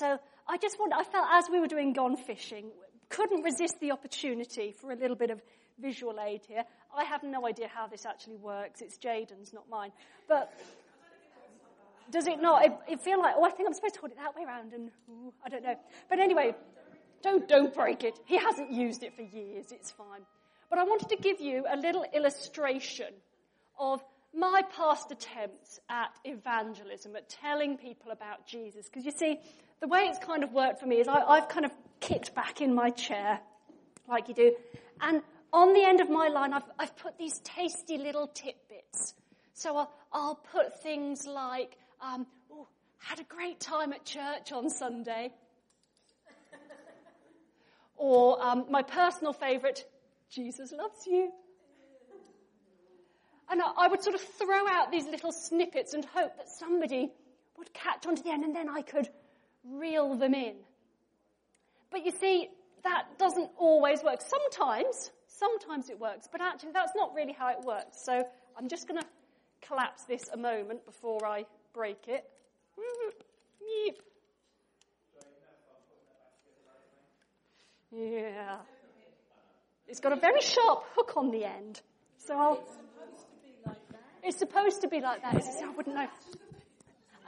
so I just want, I felt as we were doing Gone Fishing, couldn't resist the opportunity for a little bit of visual aid here. I have no idea how this actually works. It's Jaden's, not mine. But does it not? It, it feel like, oh, I think I'm supposed to hold it that way around and, ooh, I don't know. But anyway, don't, don't break it. He hasn't used it for years. It's fine. But I wanted to give you a little illustration of my past attempts at evangelism, at telling people about Jesus. Because you see, the way it's kind of worked for me is I, I've kind of kicked back in my chair, like you do, and on the end of my line, I've, I've put these tasty little tidbits. So I'll, I'll put things like, um, oh, had a great time at church on Sunday. or um, my personal favourite, Jesus loves you. And I, I would sort of throw out these little snippets and hope that somebody would catch on to the end and then I could reel them in. But you see, that doesn't always work. Sometimes, sometimes it works, but actually that's not really how it works. So I'm just going to collapse this a moment before I break it. Mm-hmm. Yeah. It's got a very sharp hook on the end. So I'll, it's supposed to be like that. It's supposed to be like that. I wouldn't know.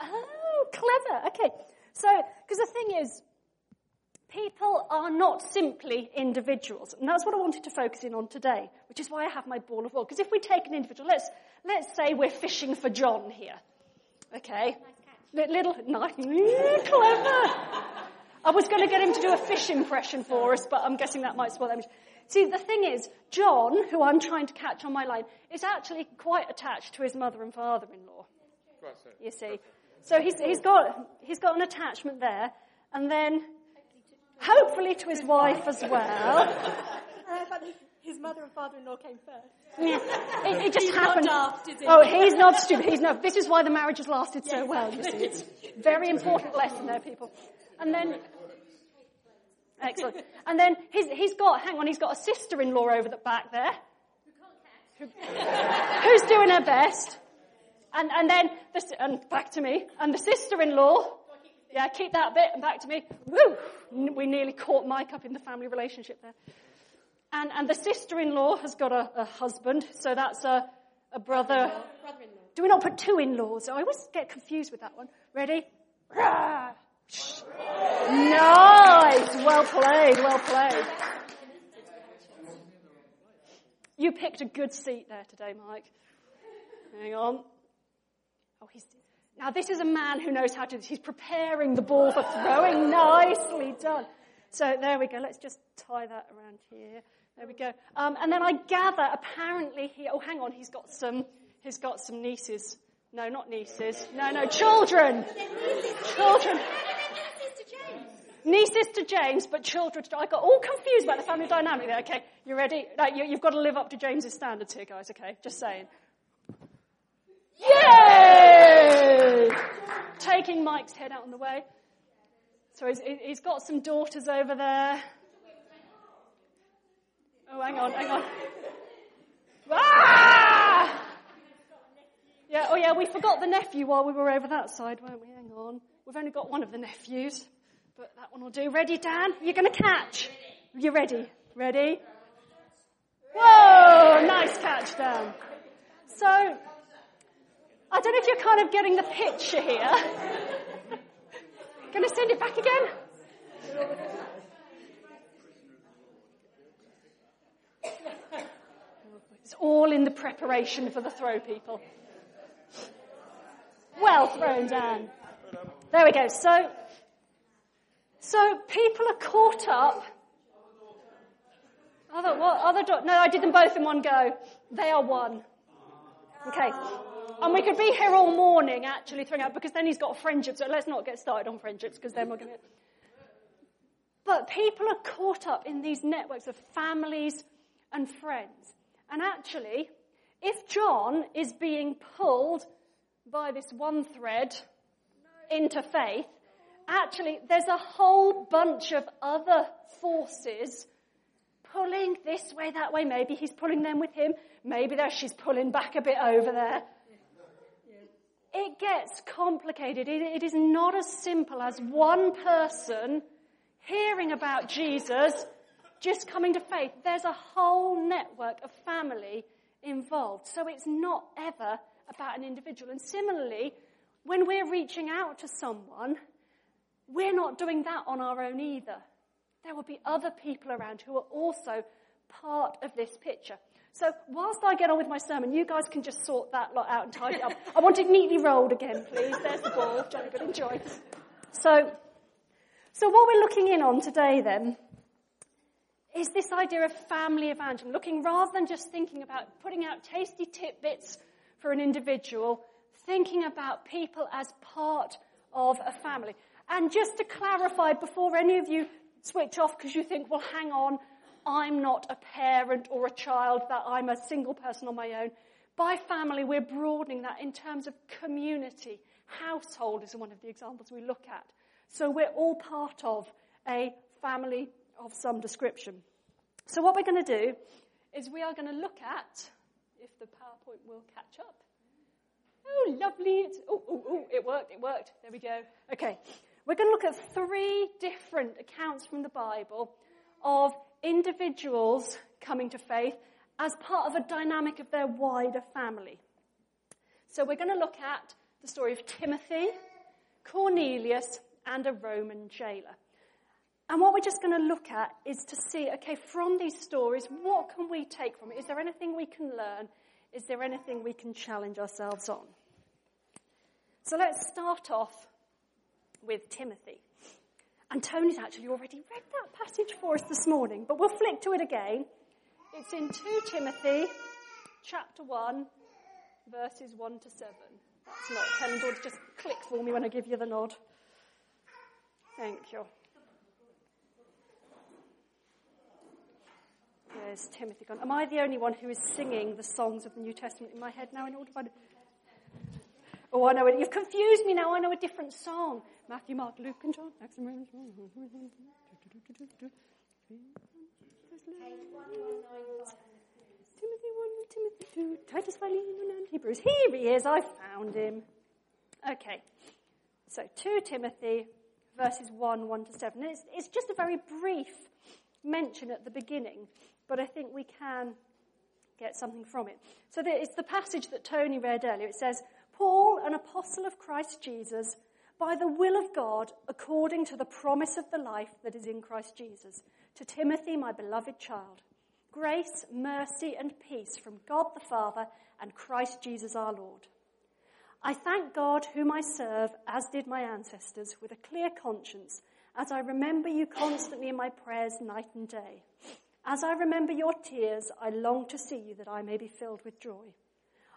Oh, clever. Okay. So, because the thing is, people are not simply individuals. And that's what I wanted to focus in on today, which is why I have my ball of wool. Because if we take an individual, let's, let's say we're fishing for John here. Okay? Nice little, nice, clever. I was going to get him to do a fish impression for us, but I'm guessing that might spoil that. See, the thing is, John, who I'm trying to catch on my line, is actually quite attached to his mother and father-in-law. You see. So he's, he's, got, he's got an attachment there, and then hopefully to his wife as well. Uh, his mother and father-in-law came first. Yeah, it, it just he's happened. Not daft, he? Oh, he's not stupid. He's no. This is why the marriage has lasted so well. You see, it's very important lesson there, people. And then, excellent. And then he's, he's got. Hang on, he's got a sister-in-law over the back there, who, who's doing her best. And and then the, and back to me. And the sister-in-law. Yeah, keep that bit and back to me. Woo! We nearly caught Mike up in the family relationship there. And, and the sister-in-law has got a, a husband, so that's a, a brother. Do we not put two in-laws? I always get confused with that one. Ready? Nice. Well played, well played. You picked a good seat there today, Mike. Hang on. Oh, he's, now this is a man who knows how to, he's preparing the ball for throwing. Nicely done. So there we go. Let's just tie that around here. There we go. Um, and then I gather, apparently he, oh hang on, he's got some, he's got some nieces. No, not nieces. No, no, children. Children. Nieces to James, but children to, I got all confused about the family dynamic there. Okay, you ready? No, you, you've got to live up to James's standards here, guys, okay? Just saying. Yay! Taking Mike's head out on the way. So he's, he's got some daughters over there. Oh, hang on, hang on. Ah! Yeah, oh yeah, we forgot the nephew while we were over that side, weren't we? Hang on. We've only got one of the nephews, but that one will do. Ready, Dan? You're going to catch. You ready? Ready? Whoa! Nice catch, Dan. So, I don't know if you're kind of getting the picture here. Going to send it back again? It's all in the preparation for the throw, people. Well thrown, Dan. There we go. So, so people are caught up. Other, what, other, no, I did them both in one go. They are one. Okay. And we could be here all morning actually throwing out because then he's got a friendship. So let's not get started on friendships because then we're going to. But people are caught up in these networks of families and friends. And actually, if John is being pulled by this one thread into faith, actually there's a whole bunch of other forces pulling this way, that way. Maybe he's pulling them with him. Maybe there she's pulling back a bit over there. It gets complicated. It, it is not as simple as one person hearing about Jesus, just coming to faith. There's a whole network of family involved. So it's not ever about an individual. And similarly, when we're reaching out to someone, we're not doing that on our own either. There will be other people around who are also part of this picture. So whilst I get on with my sermon, you guys can just sort that lot out and tidy up. I want it neatly rolled again, please. There's the ball. Jolly good, enjoy. So, so what we're looking in on today then is this idea of family evangelism, looking rather than just thinking about putting out tasty tidbits for an individual, thinking about people as part of a family. And just to clarify, before any of you switch off because you think, well, hang on, I'm not a parent or a child, that I'm a single person on my own. By family, we're broadening that in terms of community. Household is one of the examples we look at. So we're all part of a family of some description. So what we're going to do is we are going to look at, if the PowerPoint will catch up. Oh, lovely. Oh, oh, oh, it worked, it worked. There we go. Okay. We're going to look at three different accounts from the Bible of individuals coming to faith as part of a dynamic of their wider family. So we're going to look at the story of Timothy, Cornelius, and a Roman jailer. And what we're just going to look at is to see, okay, from these stories, what can we take from it? Is there anything we can learn? Is there anything we can challenge ourselves on? So let's start off with Timothy. And Tony's actually already read that passage for us this morning, but we'll flick to it again. It's in 2 Timothy chapter 1, verses 1 to 7. That's not Helen George, just click for me when I give you the nod. Thank you. There's Timothy gone. Am I the only one who is singing the songs of the New Testament in my head now in order? Oh, I know it. You've confused me now. I know a different song. Matthew, Mark, Luke, and John. Timothy 1, Timothy 2, Titus, Philemon, and Hebrews. Here he is. I found him. Okay. So 2 Timothy, verses 1, 1 to 7. It's, it's just a very brief mention at the beginning, but I think we can get something from it. So it's the passage that Tony read earlier. It says, Paul, an apostle of Christ Jesus, by the will of God, according to the promise of the life that is in Christ Jesus, to Timothy, my beloved child. Grace, mercy, and peace from God the Father and Christ Jesus our Lord. I thank God, whom I serve, as did my ancestors, with a clear conscience, as I remember you constantly in my prayers night and day. As I remember your tears, I long to see you that I may be filled with joy.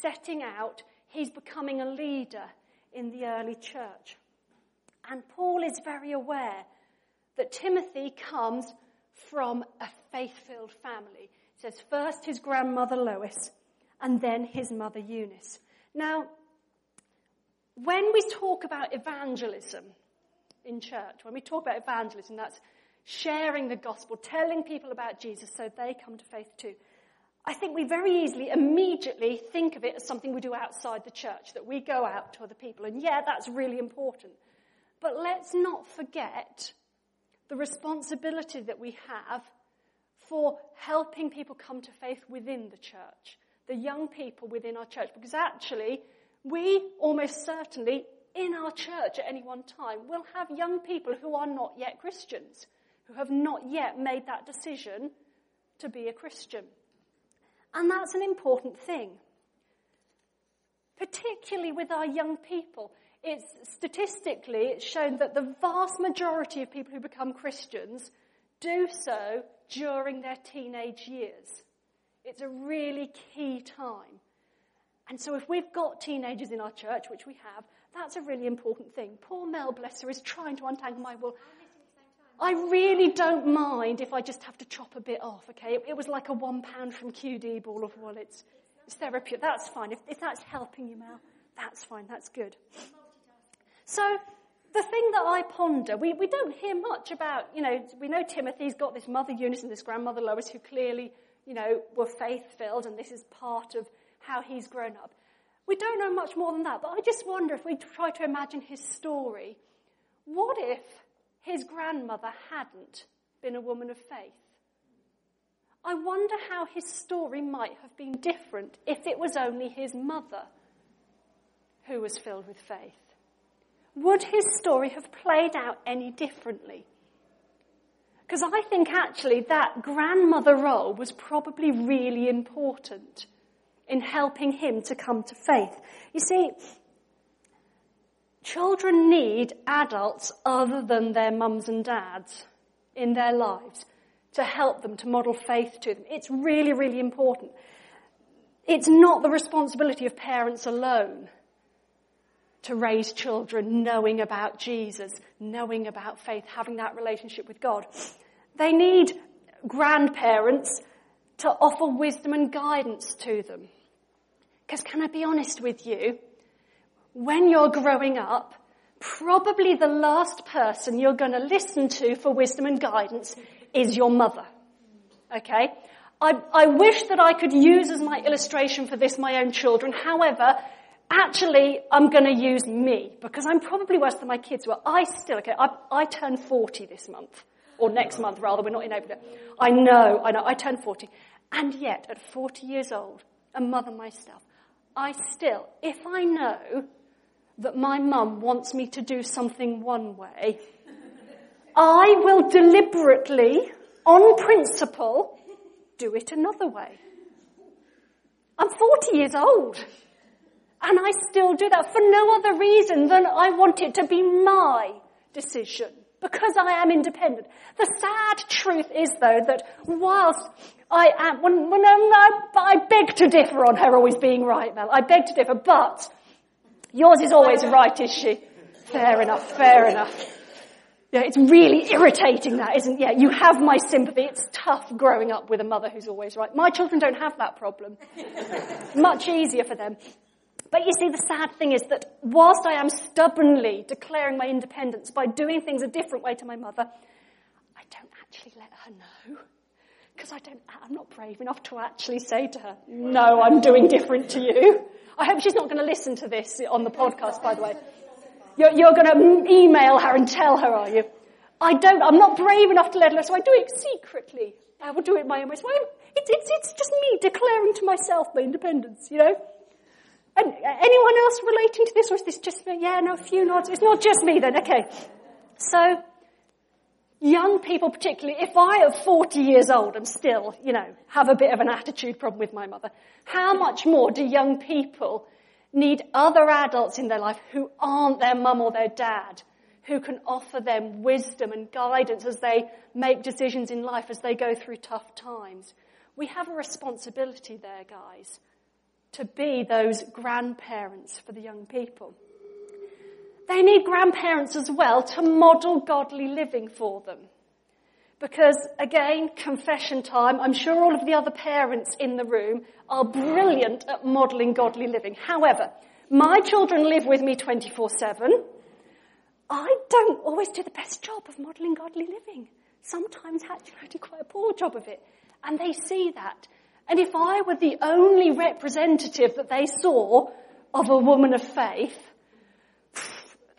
setting out, he's becoming a leader in the early church. And Paul is very aware that Timothy comes from a faith filled family. Says first his grandmother Lois and then his mother Eunice. Now, when we talk about evangelism in church, when we talk about evangelism, that's sharing the gospel, telling people about Jesus so they come to faith too. I think we very easily, immediately think of it as something we do outside the church, that we go out to other people. And yeah, that's really important. But let's not forget the responsibility that we have for helping people come to faith within the church, the young people within our church, because actually, we almost certainly in our church at any one time will have young people who are not yet Christians, who have not yet made that decision to be a Christian. And that's an important thing. Particularly with our young people. It's statistically, it's shown that the vast majority of people who become Christians do so during their teenage years. It's a really key time. And so if we've got teenagers in our church, which we have, That's a really important thing. Poor Mel, bless her, is trying to untangle my wool. I really don't mind if I just have to chop a bit off, okay? It, it was like a one pound from QD ball of wool. It's, it's therapeutic. That's fine. If, if that's helping you, Mel, that's fine. That's good. So, the thing that I ponder, we, we don't hear much about, you know, we know Timothy's got this mother Eunice and this grandmother Lois who clearly, you know, were faith filled and this is part of how he's grown up. We don't know much more than that, but I just wonder if we try to imagine his story, what if his grandmother hadn't been a woman of faith? I wonder how his story might have been different if it was only his mother who was filled with faith. Would his story have played out any differently? Because I think actually that grandmother role was probably really important in helping him to come to faith. You see, children need adults other than their mums and dads in their lives to help them, to model faith to them. It's really, really important. It's not the responsibility of parents alone to raise children knowing about Jesus, knowing about faith, having that relationship with God. They need grandparents to offer wisdom and guidance to them. Because can I be honest with you? When you're growing up, probably the last person you're going to listen to for wisdom and guidance is your mother. Okay? I, I wish that I could use as my illustration for this my own children. However, actually, I'm going to use me because I'm probably worse than my kids were. I still, okay, I, I turn 40 this month, or next month rather, we're not in April. I know, I know, I turn 40. And yet, at 40 years old, a mother myself, I still, if I know that my mum wants me to do something one way, I will deliberately, on principle, do it another way. I'm 40 years old. And I still do that for no other reason than I want it to be my decision because I am independent. The sad truth is though that whilst I am, I beg to differ on her always being right, Mel, I beg to differ, but yours is always right, is she? Fair enough, fair enough. Yeah, it's really irritating that, isn't it? Yeah, you have my sympathy. It's tough growing up with a mother who's always right. My children don't have that problem. Much easier for them. But you see, the sad thing is that whilst I am stubbornly declaring my independence by doing things a different way to my mother, I don't actually let her know. Because I don't, I'm not brave enough to actually say to her, no, I'm doing different to you. I hope she's not going to listen to this on the podcast, by the way. You're, you're going to email her and tell her, are you? I don't, I'm not brave enough to let her, so I do it secretly. I will do it my own way. So it's, it's, it's just me declaring to myself my independence, you know? And uh, anyone else relating to this, or is this just me? Yeah, no, a few nods. It's not just me then. Okay. So, young people particularly, if I at 40 years old am still, you know, have a bit of an attitude problem with my mother, how much more do young people need other adults in their life who aren't their mum or their dad, who can offer them wisdom and guidance as they make decisions in life, as they go through tough times? We have a responsibility there, guys to be those grandparents for the young people. They need grandparents as well to model godly living for them. Because again, confession time, I'm sure all of the other parents in the room are brilliant at modeling godly living. However, my children live with me 24-7. I don't always do the best job of modeling godly living. Sometimes actually I do quite a poor job of it. And they see that. And if I were the only representative that they saw of a woman of faith,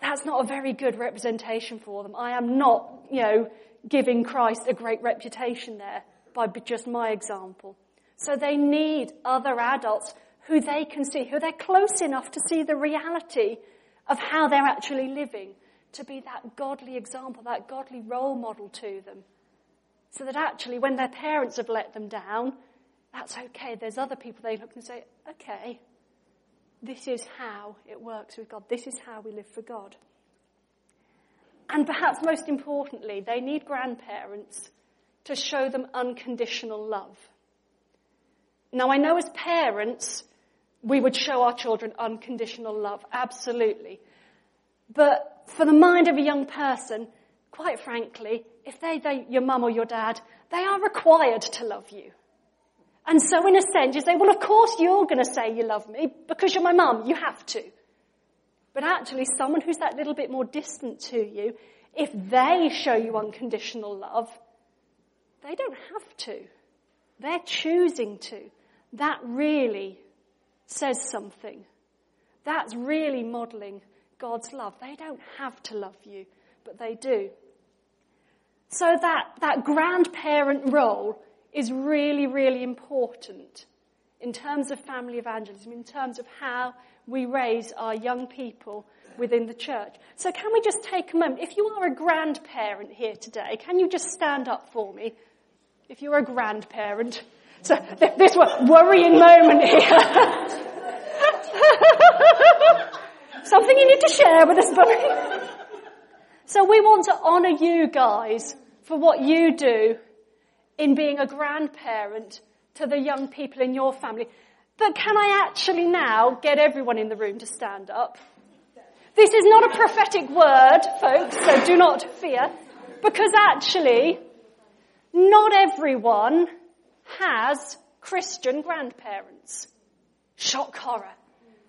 that's not a very good representation for them. I am not, you know, giving Christ a great reputation there by just my example. So they need other adults who they can see, who they're close enough to see the reality of how they're actually living, to be that godly example, that godly role model to them. So that actually when their parents have let them down, that's okay. There's other people they look and say, okay, this is how it works with God. This is how we live for God. And perhaps most importantly, they need grandparents to show them unconditional love. Now I know as parents, we would show our children unconditional love, absolutely. But for the mind of a young person, quite frankly, if they, they your mum or your dad, they are required to love you. And so in a sense, you say, well, of course you're going to say you love me because you're my mum. You have to. But actually, someone who's that little bit more distant to you, if they show you unconditional love, they don't have to. They're choosing to. That really says something. That's really modeling God's love. They don't have to love you, but they do. So that, that grandparent role is really, really important in terms of family evangelism, in terms of how we raise our young people within the church. So can we just take a moment? If you are a grandparent here today, can you just stand up for me? If you're a grandparent. So this worrying moment here. Something you need to share with us, buddy. So we want to honour you guys for what you do in being a grandparent to the young people in your family. But can I actually now get everyone in the room to stand up? This is not a prophetic word, folks, so do not fear, because actually, not everyone has Christian grandparents. Shock horror.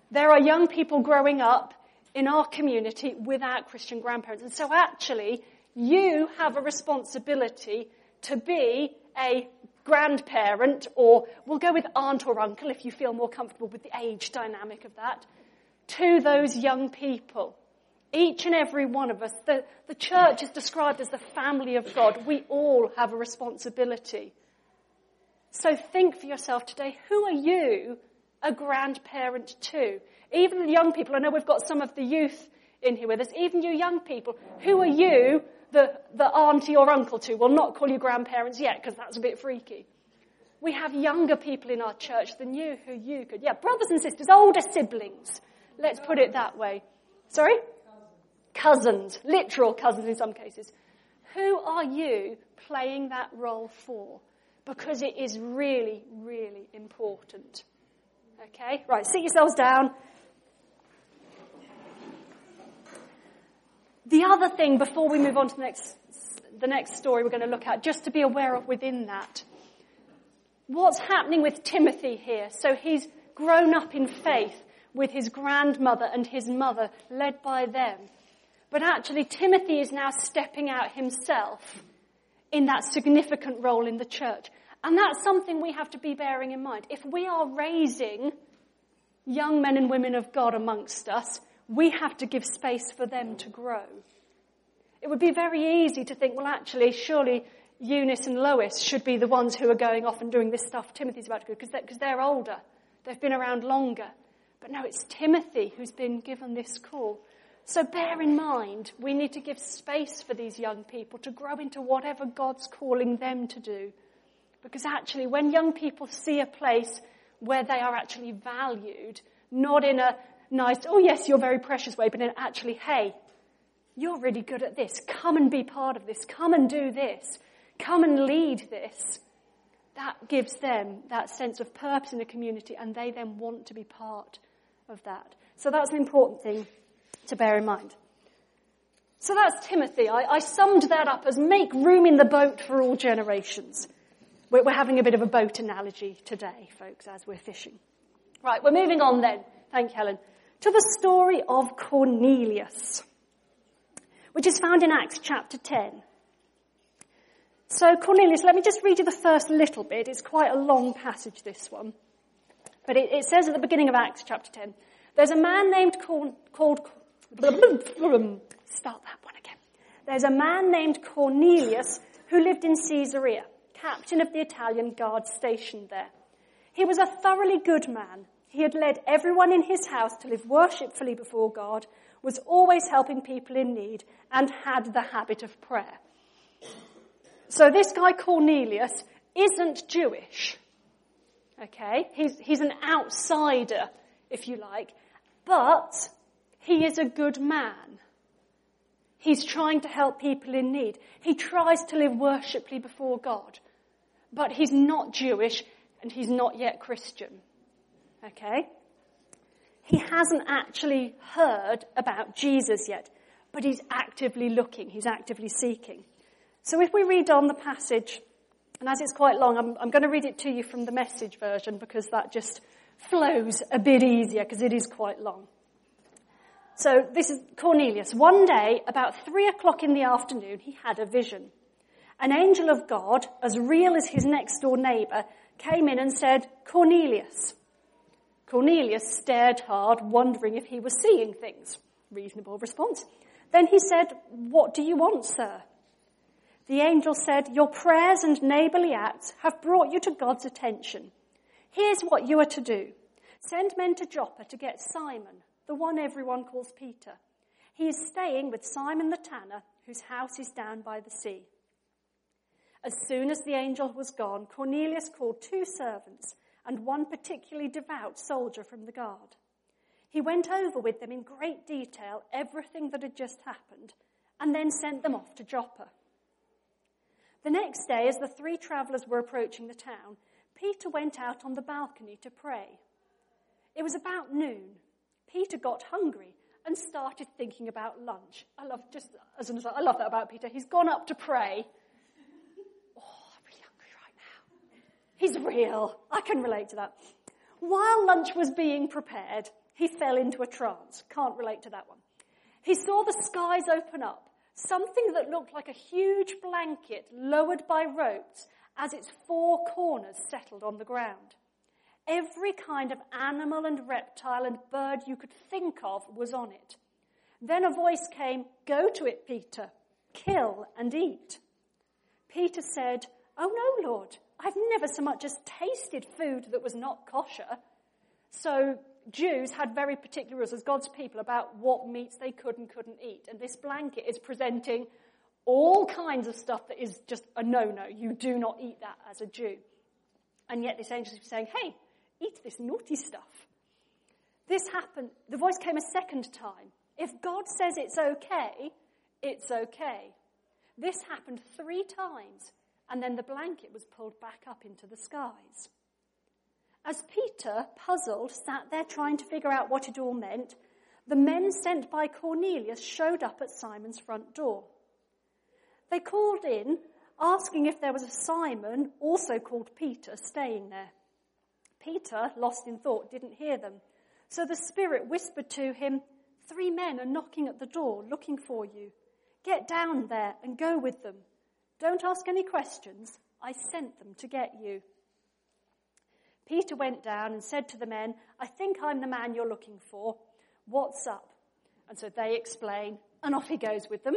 There are young people growing up in our community without Christian grandparents. And so actually, you have a responsibility to be a grandparent, or we'll go with aunt or uncle if you feel more comfortable with the age dynamic of that, to those young people. Each and every one of us, the, the church is described as the family of God. We all have a responsibility. So think for yourself today, who are you a grandparent to? Even the young people, I know we've got some of the youth in here with us, even you young people, who are you the, the auntie or uncle to. We'll not call you grandparents yet because that's a bit freaky. We have younger people in our church than you who you could. Yeah, brothers and sisters, older siblings. Let's put it that way. Sorry? Cousins. Literal cousins in some cases. Who are you playing that role for? Because it is really, really important. Okay? Right, sit yourselves down. The other thing before we move on to the next, the next story we're going to look at, just to be aware of within that, what's happening with Timothy here? So he's grown up in faith with his grandmother and his mother, led by them. But actually, Timothy is now stepping out himself in that significant role in the church. And that's something we have to be bearing in mind. If we are raising young men and women of God amongst us, we have to give space for them to grow. It would be very easy to think, well, actually, surely Eunice and Lois should be the ones who are going off and doing this stuff Timothy's about to do because they're, they're older. They've been around longer. But no, it's Timothy who's been given this call. So bear in mind, we need to give space for these young people to grow into whatever God's calling them to do. Because actually, when young people see a place where they are actually valued, not in a nice, oh yes, you're very precious way, but in actually, hey, you're really good at this. Come and be part of this. Come and do this. Come and lead this. That gives them that sense of purpose in the community and they then want to be part of that. So that's an important thing to bear in mind. So that's Timothy. I, I summed that up as make room in the boat for all generations. We're, we're having a bit of a boat analogy today, folks, as we're fishing. Right, we're moving on then. Thank you, Helen to the story of Cornelius, which is found in Acts chapter 10. So Cornelius, let me just read you the first little bit. It's quite a long passage, this one. But it, it says at the beginning of Acts chapter 10, there's a man named called, called start that one again. There's a man named Cornelius who lived in Caesarea, captain of the Italian guard stationed there. He was a thoroughly good man he had led everyone in his house to live worshipfully before God, was always helping people in need, and had the habit of prayer. So this guy Cornelius isn't Jewish. Okay? He's, he's an outsider, if you like. But he is a good man. He's trying to help people in need. He tries to live worshipfully before God. But he's not Jewish and he's not yet Christian. Okay? He hasn't actually heard about Jesus yet. but he's actively looking, he's actively seeking. So if we read on the passage, and as it's quite long, I'm, I'm going to read it to you from the message version because that just flows a bit easier because it is quite long. So this is Cornelius. One day, about three o'clock in the afternoon, he had a vision. An angel of God, as real as his next door neighbor, came in and said, Cornelius. Cornelius stared hard, wondering if he was seeing things. Reasonable response. Then he said, What do you want, sir? The angel said, Your prayers and neighborly acts have brought you to God's attention. Here's what you are to do. Send men to Joppa to get Simon, the one everyone calls Peter. He is staying with Simon the tanner, whose house is down by the sea. As soon as the angel was gone, Cornelius called two servants and one particularly devout soldier from the guard. He went over with them in great detail everything that had just happened and then sent them off to Joppa. The next day, as the three travellers were approaching the town, Peter went out on the balcony to pray. It was about noon. Peter got hungry and started thinking about lunch. I love just as an aside, I love that about Peter. He's gone up to pray. Oh, I'm really hungry right now. He's real. I can relate to that. While lunch was being prepared, he fell into a trance. Can't relate to that one. He saw the skies open up something that looked like a huge blanket lowered by ropes as its four corners settled on the ground. Every kind of animal and reptile and bird you could think of was on it. Then a voice came, Go to it, Peter. Kill and eat. Peter said, Oh no, Lord. I've never so much as tasted food that was not kosher. So Jews had very particular rules as God's people about what meats they could and couldn't eat. And this blanket is presenting all kinds of stuff that is just a no-no. You do not eat that as a Jew. And yet this angel is saying, hey, eat this naughty stuff. This happened, the voice came a second time. If God says it's okay, it's okay. This happened three times, and then the blanket was pulled back up into the skies. As Peter, puzzled, sat there trying to figure out what it all meant, the men sent by Cornelius showed up at Simon's front door. They called in, asking if there was a Simon, also called Peter, staying there. Peter, lost in thought, didn't hear them. So the Spirit whispered to him, Three men are knocking at the door, looking for you. Get down there and go with them. Don't ask any questions. I sent them to get you. Peter went down and said to the men, I think I'm the man you're looking for. What's up? And so they explain, and off he goes with them.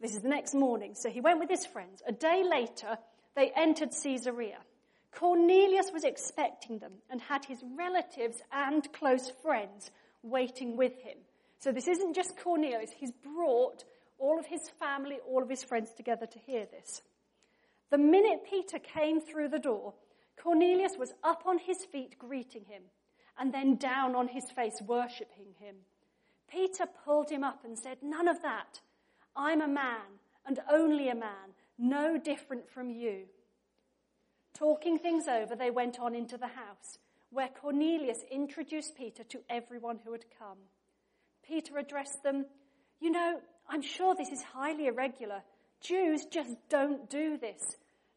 This is the next morning. So he went with his friends. A day later, they entered Caesarea. Cornelius was expecting them and had his relatives and close friends waiting with him. So this isn't just Cornelius. He's brought all of his family, all of his friends together to hear this. The minute Peter came through the door, Cornelius was up on his feet greeting him and then down on his face worshipping him. Peter pulled him up and said, None of that. I'm a man and only a man, no different from you. Talking things over, they went on into the house where Cornelius introduced Peter to everyone who had come. Peter addressed them, You know, I'm sure this is highly irregular. Jews just don't do this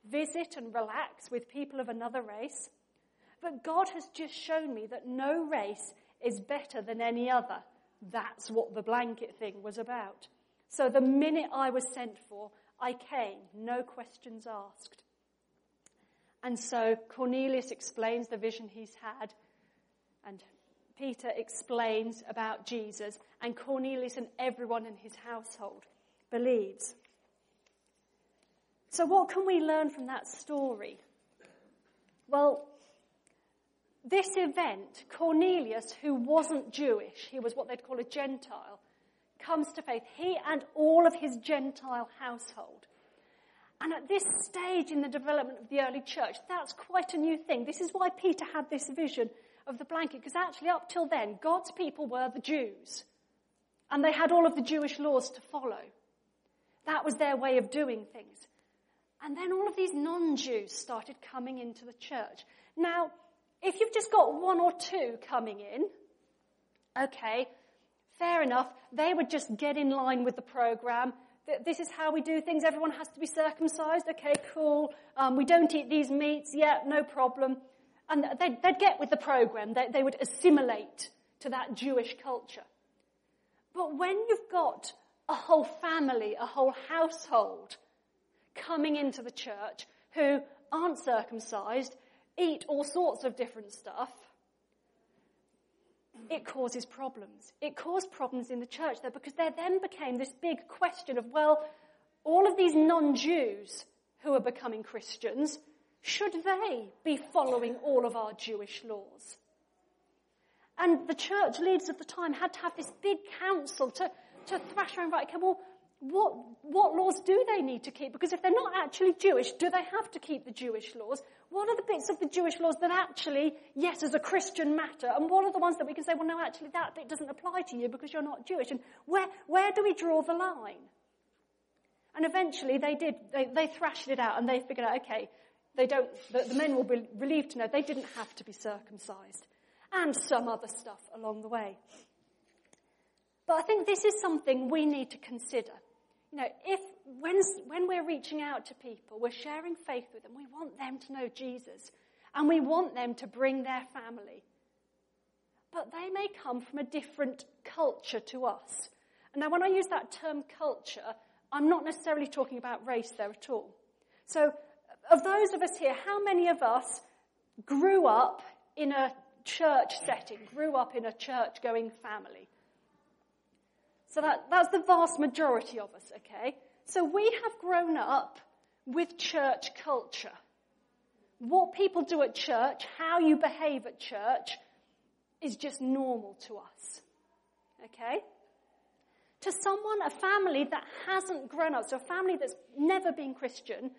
visit and relax with people of another race. But God has just shown me that no race is better than any other. That's what the blanket thing was about. So the minute I was sent for, I came, no questions asked. And so Cornelius explains the vision he's had, and Peter explains about Jesus, and Cornelius and everyone in his household believes. So, what can we learn from that story? Well, this event, Cornelius, who wasn't Jewish, he was what they'd call a Gentile, comes to faith. He and all of his Gentile household. And at this stage in the development of the early church, that's quite a new thing. This is why Peter had this vision of the blanket, because actually up till then, God's people were the Jews. And they had all of the Jewish laws to follow. That was their way of doing things. And then all of these non-Jews started coming into the church. Now, if you've just got one or two coming in, okay, Fair enough. They would just get in line with the program. This is how we do things. Everyone has to be circumcised. Okay, cool. Um, we don't eat these meats. Yeah, no problem. And they'd, they'd get with the program. They, they would assimilate to that Jewish culture. But when you've got a whole family, a whole household coming into the church who aren't circumcised, eat all sorts of different stuff, it causes problems. It caused problems in the church there because there then became this big question of, well, all of these non-Jews who are becoming Christians, should they be following all of our Jewish laws? And the church leaders of the time had to have this big council to, to thrash around, right, okay, well, what, what laws do they need to keep? Because if they're not actually Jewish, do they have to keep the Jewish laws? What are the bits of the Jewish laws that actually, yes, as a Christian matter? And what are the ones that we can say, well, no, actually that bit doesn't apply to you because you're not Jewish? And where, where do we draw the line? And eventually they did, they, they thrashed it out and they figured out, okay, they don't, the, the men will be relieved to know they didn't have to be circumcised. And some other stuff along the way. But I think this is something we need to consider. You know, if when, when we're reaching out to people, we're sharing faith with them, we want them to know Jesus and we want them to bring their family. But they may come from a different culture to us. And now when I use that term culture, I'm not necessarily talking about race there at all. So of those of us here, how many of us grew up in a church setting, grew up in a church going family? So that, that's the vast majority of us, okay? So we have grown up with church culture. What people do at church, how you behave at church, is just normal to us. Okay? To someone, a family that hasn't grown up, so a family that's never been Christian,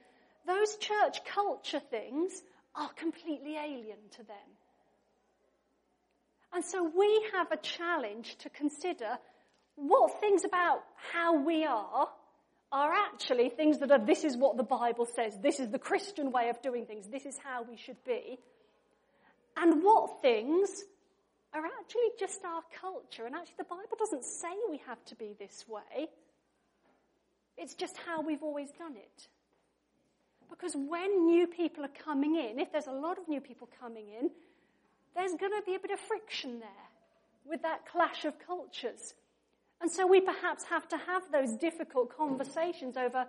those church culture things are completely alien to them. And so we have a challenge to consider what things about how we are are actually things that are, this is what the Bible says, this is the Christian way of doing things, this is how we should be. And what things are actually just our culture. And actually, the Bible doesn't say we have to be this way. It's just how we've always done it. Because when new people are coming in, if there's a lot of new people coming in, there's going to be a bit of friction there with that clash of cultures. And so we perhaps have to have those difficult conversations over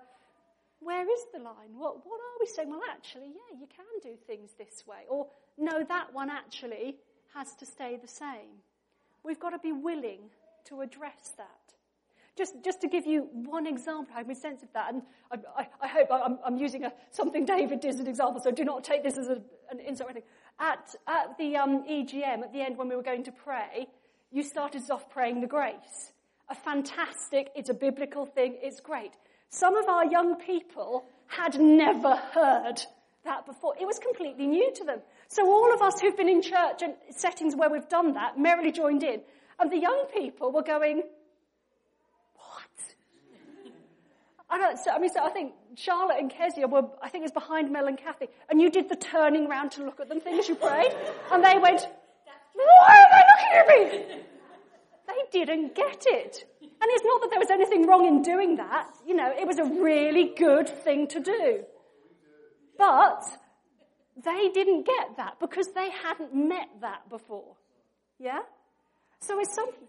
where is the line? What, what are we saying? Well, actually, yeah, you can do things this way. Or no, that one actually has to stay the same. We've got to be willing to address that. Just, just to give you one example, I a sense of that, and I, I, I hope I'm, I'm using a, something David did as an example, so do not take this as a, an insult or anything. At, at the um, EGM, at the end when we were going to pray, you started us off praying the grace a fantastic, it's a biblical thing, it's great. Some of our young people had never heard that before. It was completely new to them. So all of us who've been in church and settings where we've done that merrily joined in. And the young people were going, what? I don't, so, I mean, so I think Charlotte and Kezia were, I think it was behind Mel and Kathy. And you did the turning round to look at them thing as you prayed. And they went, why are they looking at me? They didn't get it. And it's not that there was anything wrong in doing that. You know, it was a really good thing to do. But they didn't get that because they hadn't met that before. Yeah? So it's something.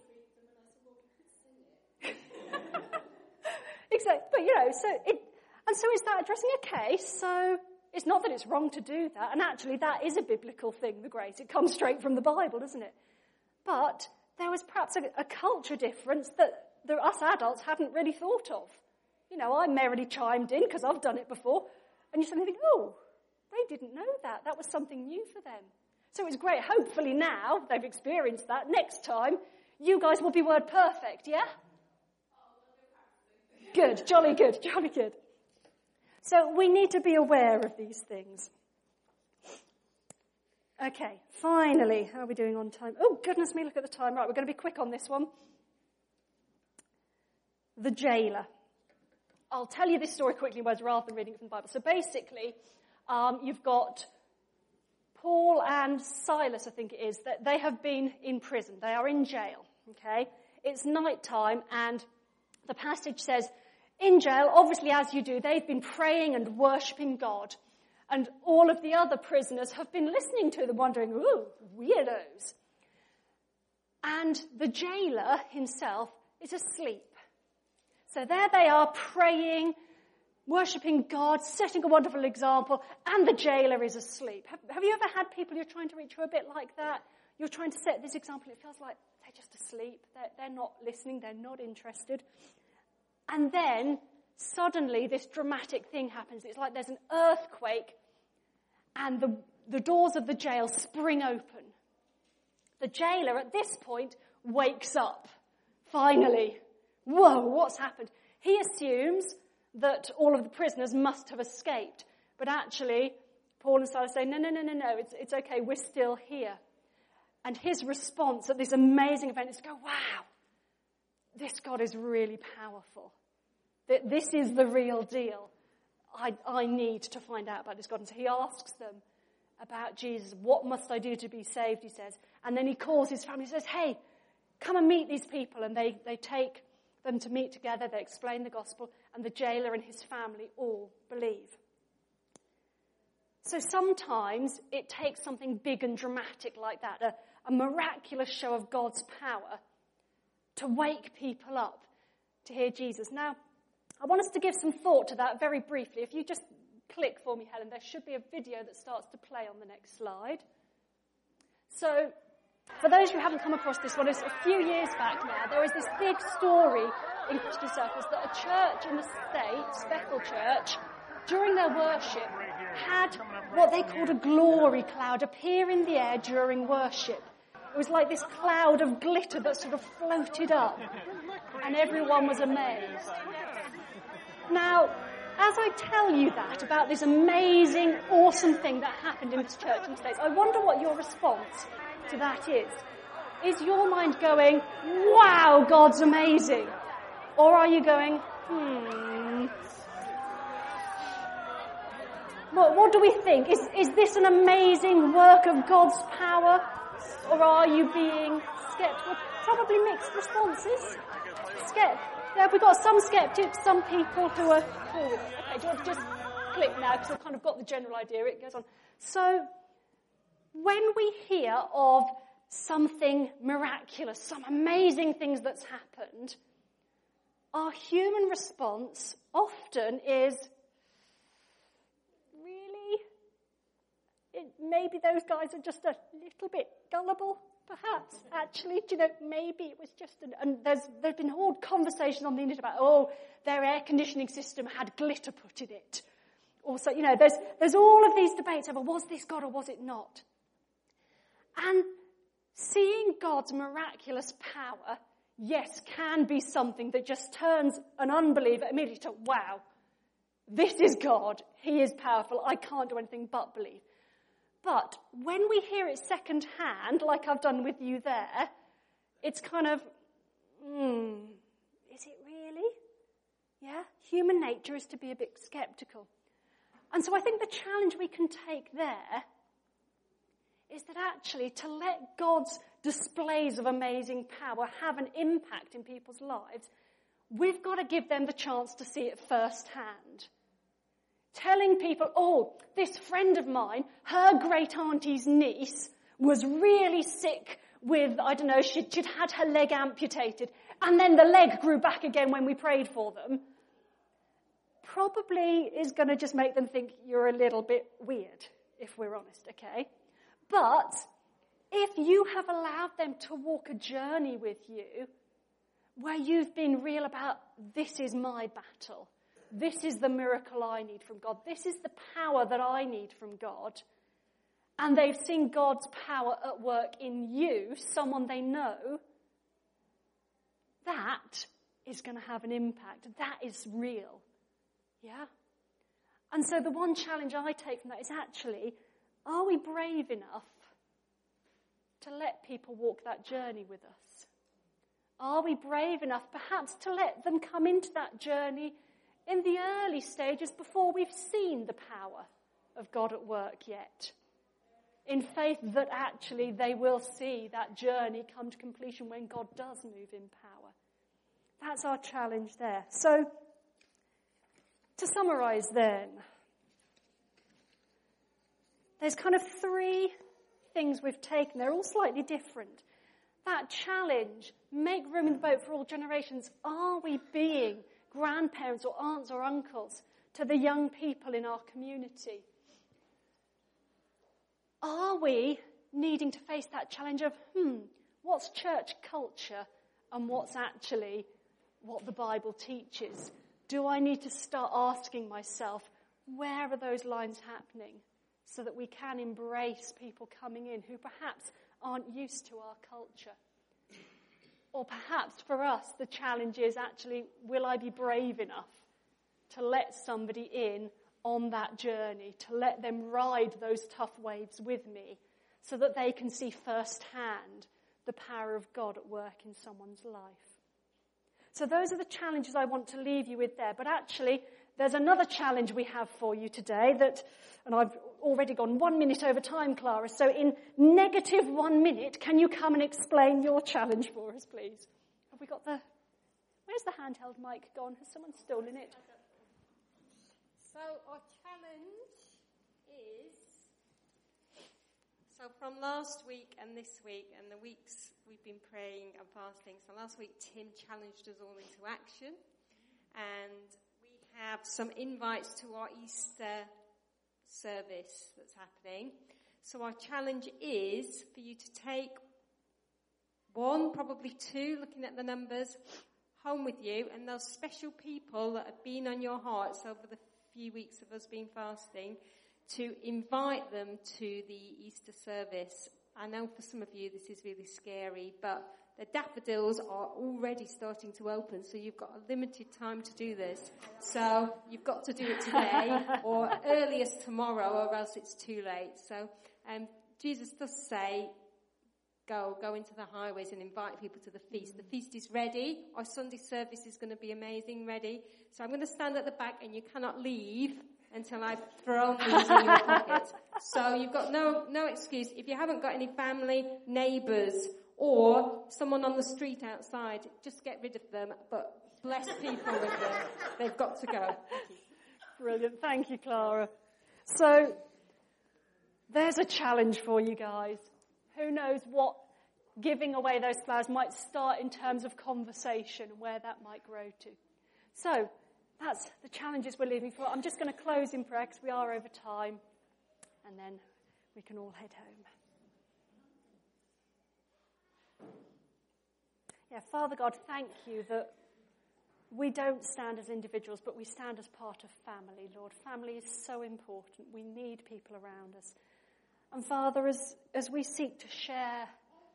Exactly. But you know, so it, and so is that addressing a case? So it's not that it's wrong to do that. And actually that is a biblical thing, the grace. It comes straight from the Bible, doesn't it? But there was perhaps a, a culture difference that us adults hadn't really thought of. You know, I merrily chimed in because I've done it before, and you suddenly think, oh, they didn't know that. That was something new for them. So it's great. Hopefully now they've experienced that. Next time, you guys will be word perfect, yeah? Good, jolly good, jolly good. So we need to be aware of these things. Okay, finally, how are we doing on time? Oh, goodness me, look at the time. Right, we're going to be quick on this one. The jailer. I'll tell you this story quickly in words rather than reading it from the Bible. So basically, um, you've got Paul and Silas, I think it is, that they have been in prison. They are in jail, okay? it's night time and the passage says, in jail, obviously as you do, they've been praying and worshipping God. And all of the other prisoners have been listening to them, wondering, ooh, weirdos. And the jailer himself is asleep. So there they are praying, worshipping God, setting a wonderful example, and the jailer is asleep. Have, have, you ever had people you're trying to reach who are a bit like that? You're trying to set this example, it feels like they're just asleep, they're, they're not listening, they're not interested. And then suddenly this dramatic thing happens. It's like there's an earthquake and the, the doors of the jail spring open. The jailer at this point wakes up. Finally. Whoa, what's happened? He assumes that all of the prisoners must have escaped. But actually, Paul and Silas say, no, no, no, no, no, it's, it's okay, we're still here. And his response at this amazing event is to go, wow, this God is really powerful. That this is the real deal. I, I need to find out about this God. And so he asks them about Jesus. What must I do to be saved? He says. And then he calls his family He says, Hey, come and meet these people. And they, they take them to meet together. They explain the gospel. And the jailer and his family all believe. So sometimes it takes something big and dramatic like that, a, a miraculous show of God's power, to wake people up to hear Jesus. Now, I want us to give some thought to that very briefly. If you just click for me, Helen, there should be a video that starts to play on the next slide. So, for those who haven't come across this one, it's a few years back now, there was this big story in Christian circles that a church in the States, Bethel Church, during their worship, had what they called a glory cloud appear in the air during worship. It was like this cloud of glitter that sort of floated up, and everyone was amazed. Now, as I tell you that about this amazing, awesome thing that happened in this church in States, I wonder what your response to that is. Is your mind going, wow, God's amazing? Or are you going, hmm, what, what do we think? Is, is this an amazing work of God's power? Or are you being skeptical? Probably mixed responses. Skept- yeah, we've got some skeptics, some people who are it. Okay, do you want to just click now because I've kind of got the general idea. It goes on. So, when we hear of something miraculous, some amazing things that's happened, our human response often is, really? It, maybe those guys are just a little bit gullible perhaps, actually, do you know, maybe it was just, an, and there's, there's been whole conversations on the internet about, oh, their air conditioning system had glitter put in it. Also, you know, there's, there's all of these debates over was this God or was it not? And seeing God's miraculous power, yes, can be something that just turns an unbeliever immediately to, wow, this is God. He is powerful. I can't do anything but believe. But when we hear it secondhand, like I've done with you there, it's kind of, hmm, is it really? Yeah? Human nature is to be a bit skeptical. And so I think the challenge we can take there is that actually to let God's displays of amazing power have an impact in people's lives, we've got to give them the chance to see it firsthand telling people, oh, this friend of mine, her great auntie's niece was really sick with, I don't know, she'd, she'd had her leg amputated and then the leg grew back again when we prayed for them, probably is going to just make them think you're a little bit weird, if we're honest, okay? But if you have allowed them to walk a journey with you where you've been real about this is my battle, this is the miracle I need from God. This is the power that I need from God. And they've seen God's power at work in you, someone they know. That is going to have an impact. That is real. Yeah? And so the one challenge I take from that is actually, are we brave enough to let people walk that journey with us? Are we brave enough perhaps to let them come into that journey in the early stages before we've seen the power of God at work yet. in faith that actually they will see that journey come to completion when God does move in power. That's our challenge there. So, to summarize then, there's kind of three things we've taken. They're all slightly different. That challenge, make room in the boat for all generations. Are we being grandparents or aunts or uncles to the young people in our community? Are we needing to face that challenge of, hmm, what's church culture and what's actually what the Bible teaches? Do I need to start asking myself, where are those lines happening? So that we can embrace people coming in who perhaps aren't used to our culture. Or perhaps for us, the challenge is actually, will I be brave enough to let somebody in on that journey, to let them ride those tough waves with me so that they can see firsthand the power of God at work in someone's life. So those are the challenges I want to leave you with there. But actually, there's another challenge we have for you today that, and I've already gone one minute over time, Clara. So in negative one minute, can you come and explain your challenge for us, please? Have we got the, where's the handheld mic gone? Has someone stolen it? So our challenge is, so from last week and this week and the weeks we've been praying and fasting. So last week Tim challenged us all into action and we have some invites to our Easter service that's happening. So our challenge is for you to take one, probably two, looking at the numbers, home with you, and those special people that have been on your hearts over the few weeks of us being fasting, to invite them to the Easter service. I know for some of you this is really scary, but the daffodils are already starting to open, so you've got a limited time to do this. So you've got to do it today or earliest tomorrow or else it's too late. So um, Jesus does say, go, go into the highways and invite people to the feast. The feast is ready. Our Sunday service is going to be amazing, ready. So I'm going to stand at the back and you cannot leave until I've thrown these in your pocket. So you've got no, no excuse. If you haven't got any family, neighbours, or someone on the street outside, just get rid of them, but bless people with them. They've got to go. Brilliant. Thank you, Clara. So, there's a challenge for you guys. Who knows what giving away those flowers might start in terms of conversation, and where that might grow to. So, that's the challenges we're leaving for. I'm just going to close in prayer because we are over time, and then we can all head home. Yeah, Father God, thank you that we don't stand as individuals, but we stand as part of family, Lord. Family is so important. We need people around us. And Father, as, as we seek to share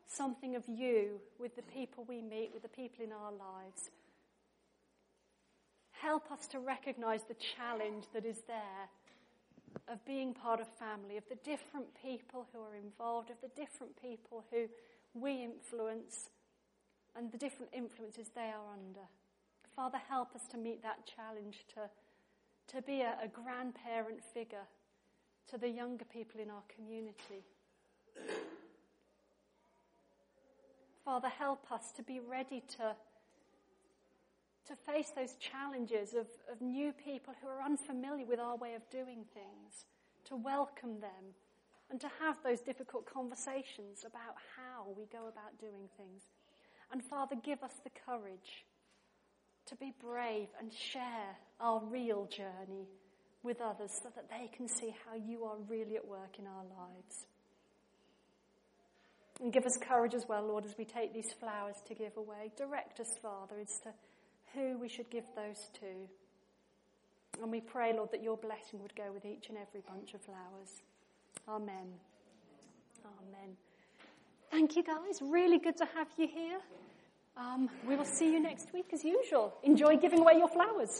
something of you with the people we meet, with the people in our lives, help us to recognize the challenge that is there of being part of family, of the different people who are involved, of the different people who we influence and the different influences they are under. Father, help us to meet that challenge to, to be a, a grandparent figure to the younger people in our community. Father, help us to be ready to, to face those challenges of, of new people who are unfamiliar with our way of doing things, to welcome them, and to have those difficult conversations about how we go about doing things. And Father, give us the courage to be brave and share our real journey with others so that they can see how you are really at work in our lives. And give us courage as well, Lord, as we take these flowers to give away. Direct us, Father, as to who we should give those to. And we pray, Lord, that your blessing would go with each and every bunch of flowers. Amen. Amen. Thank you, guys. Really good to have you here. Um, we will see you next week as usual. Enjoy giving away your flowers.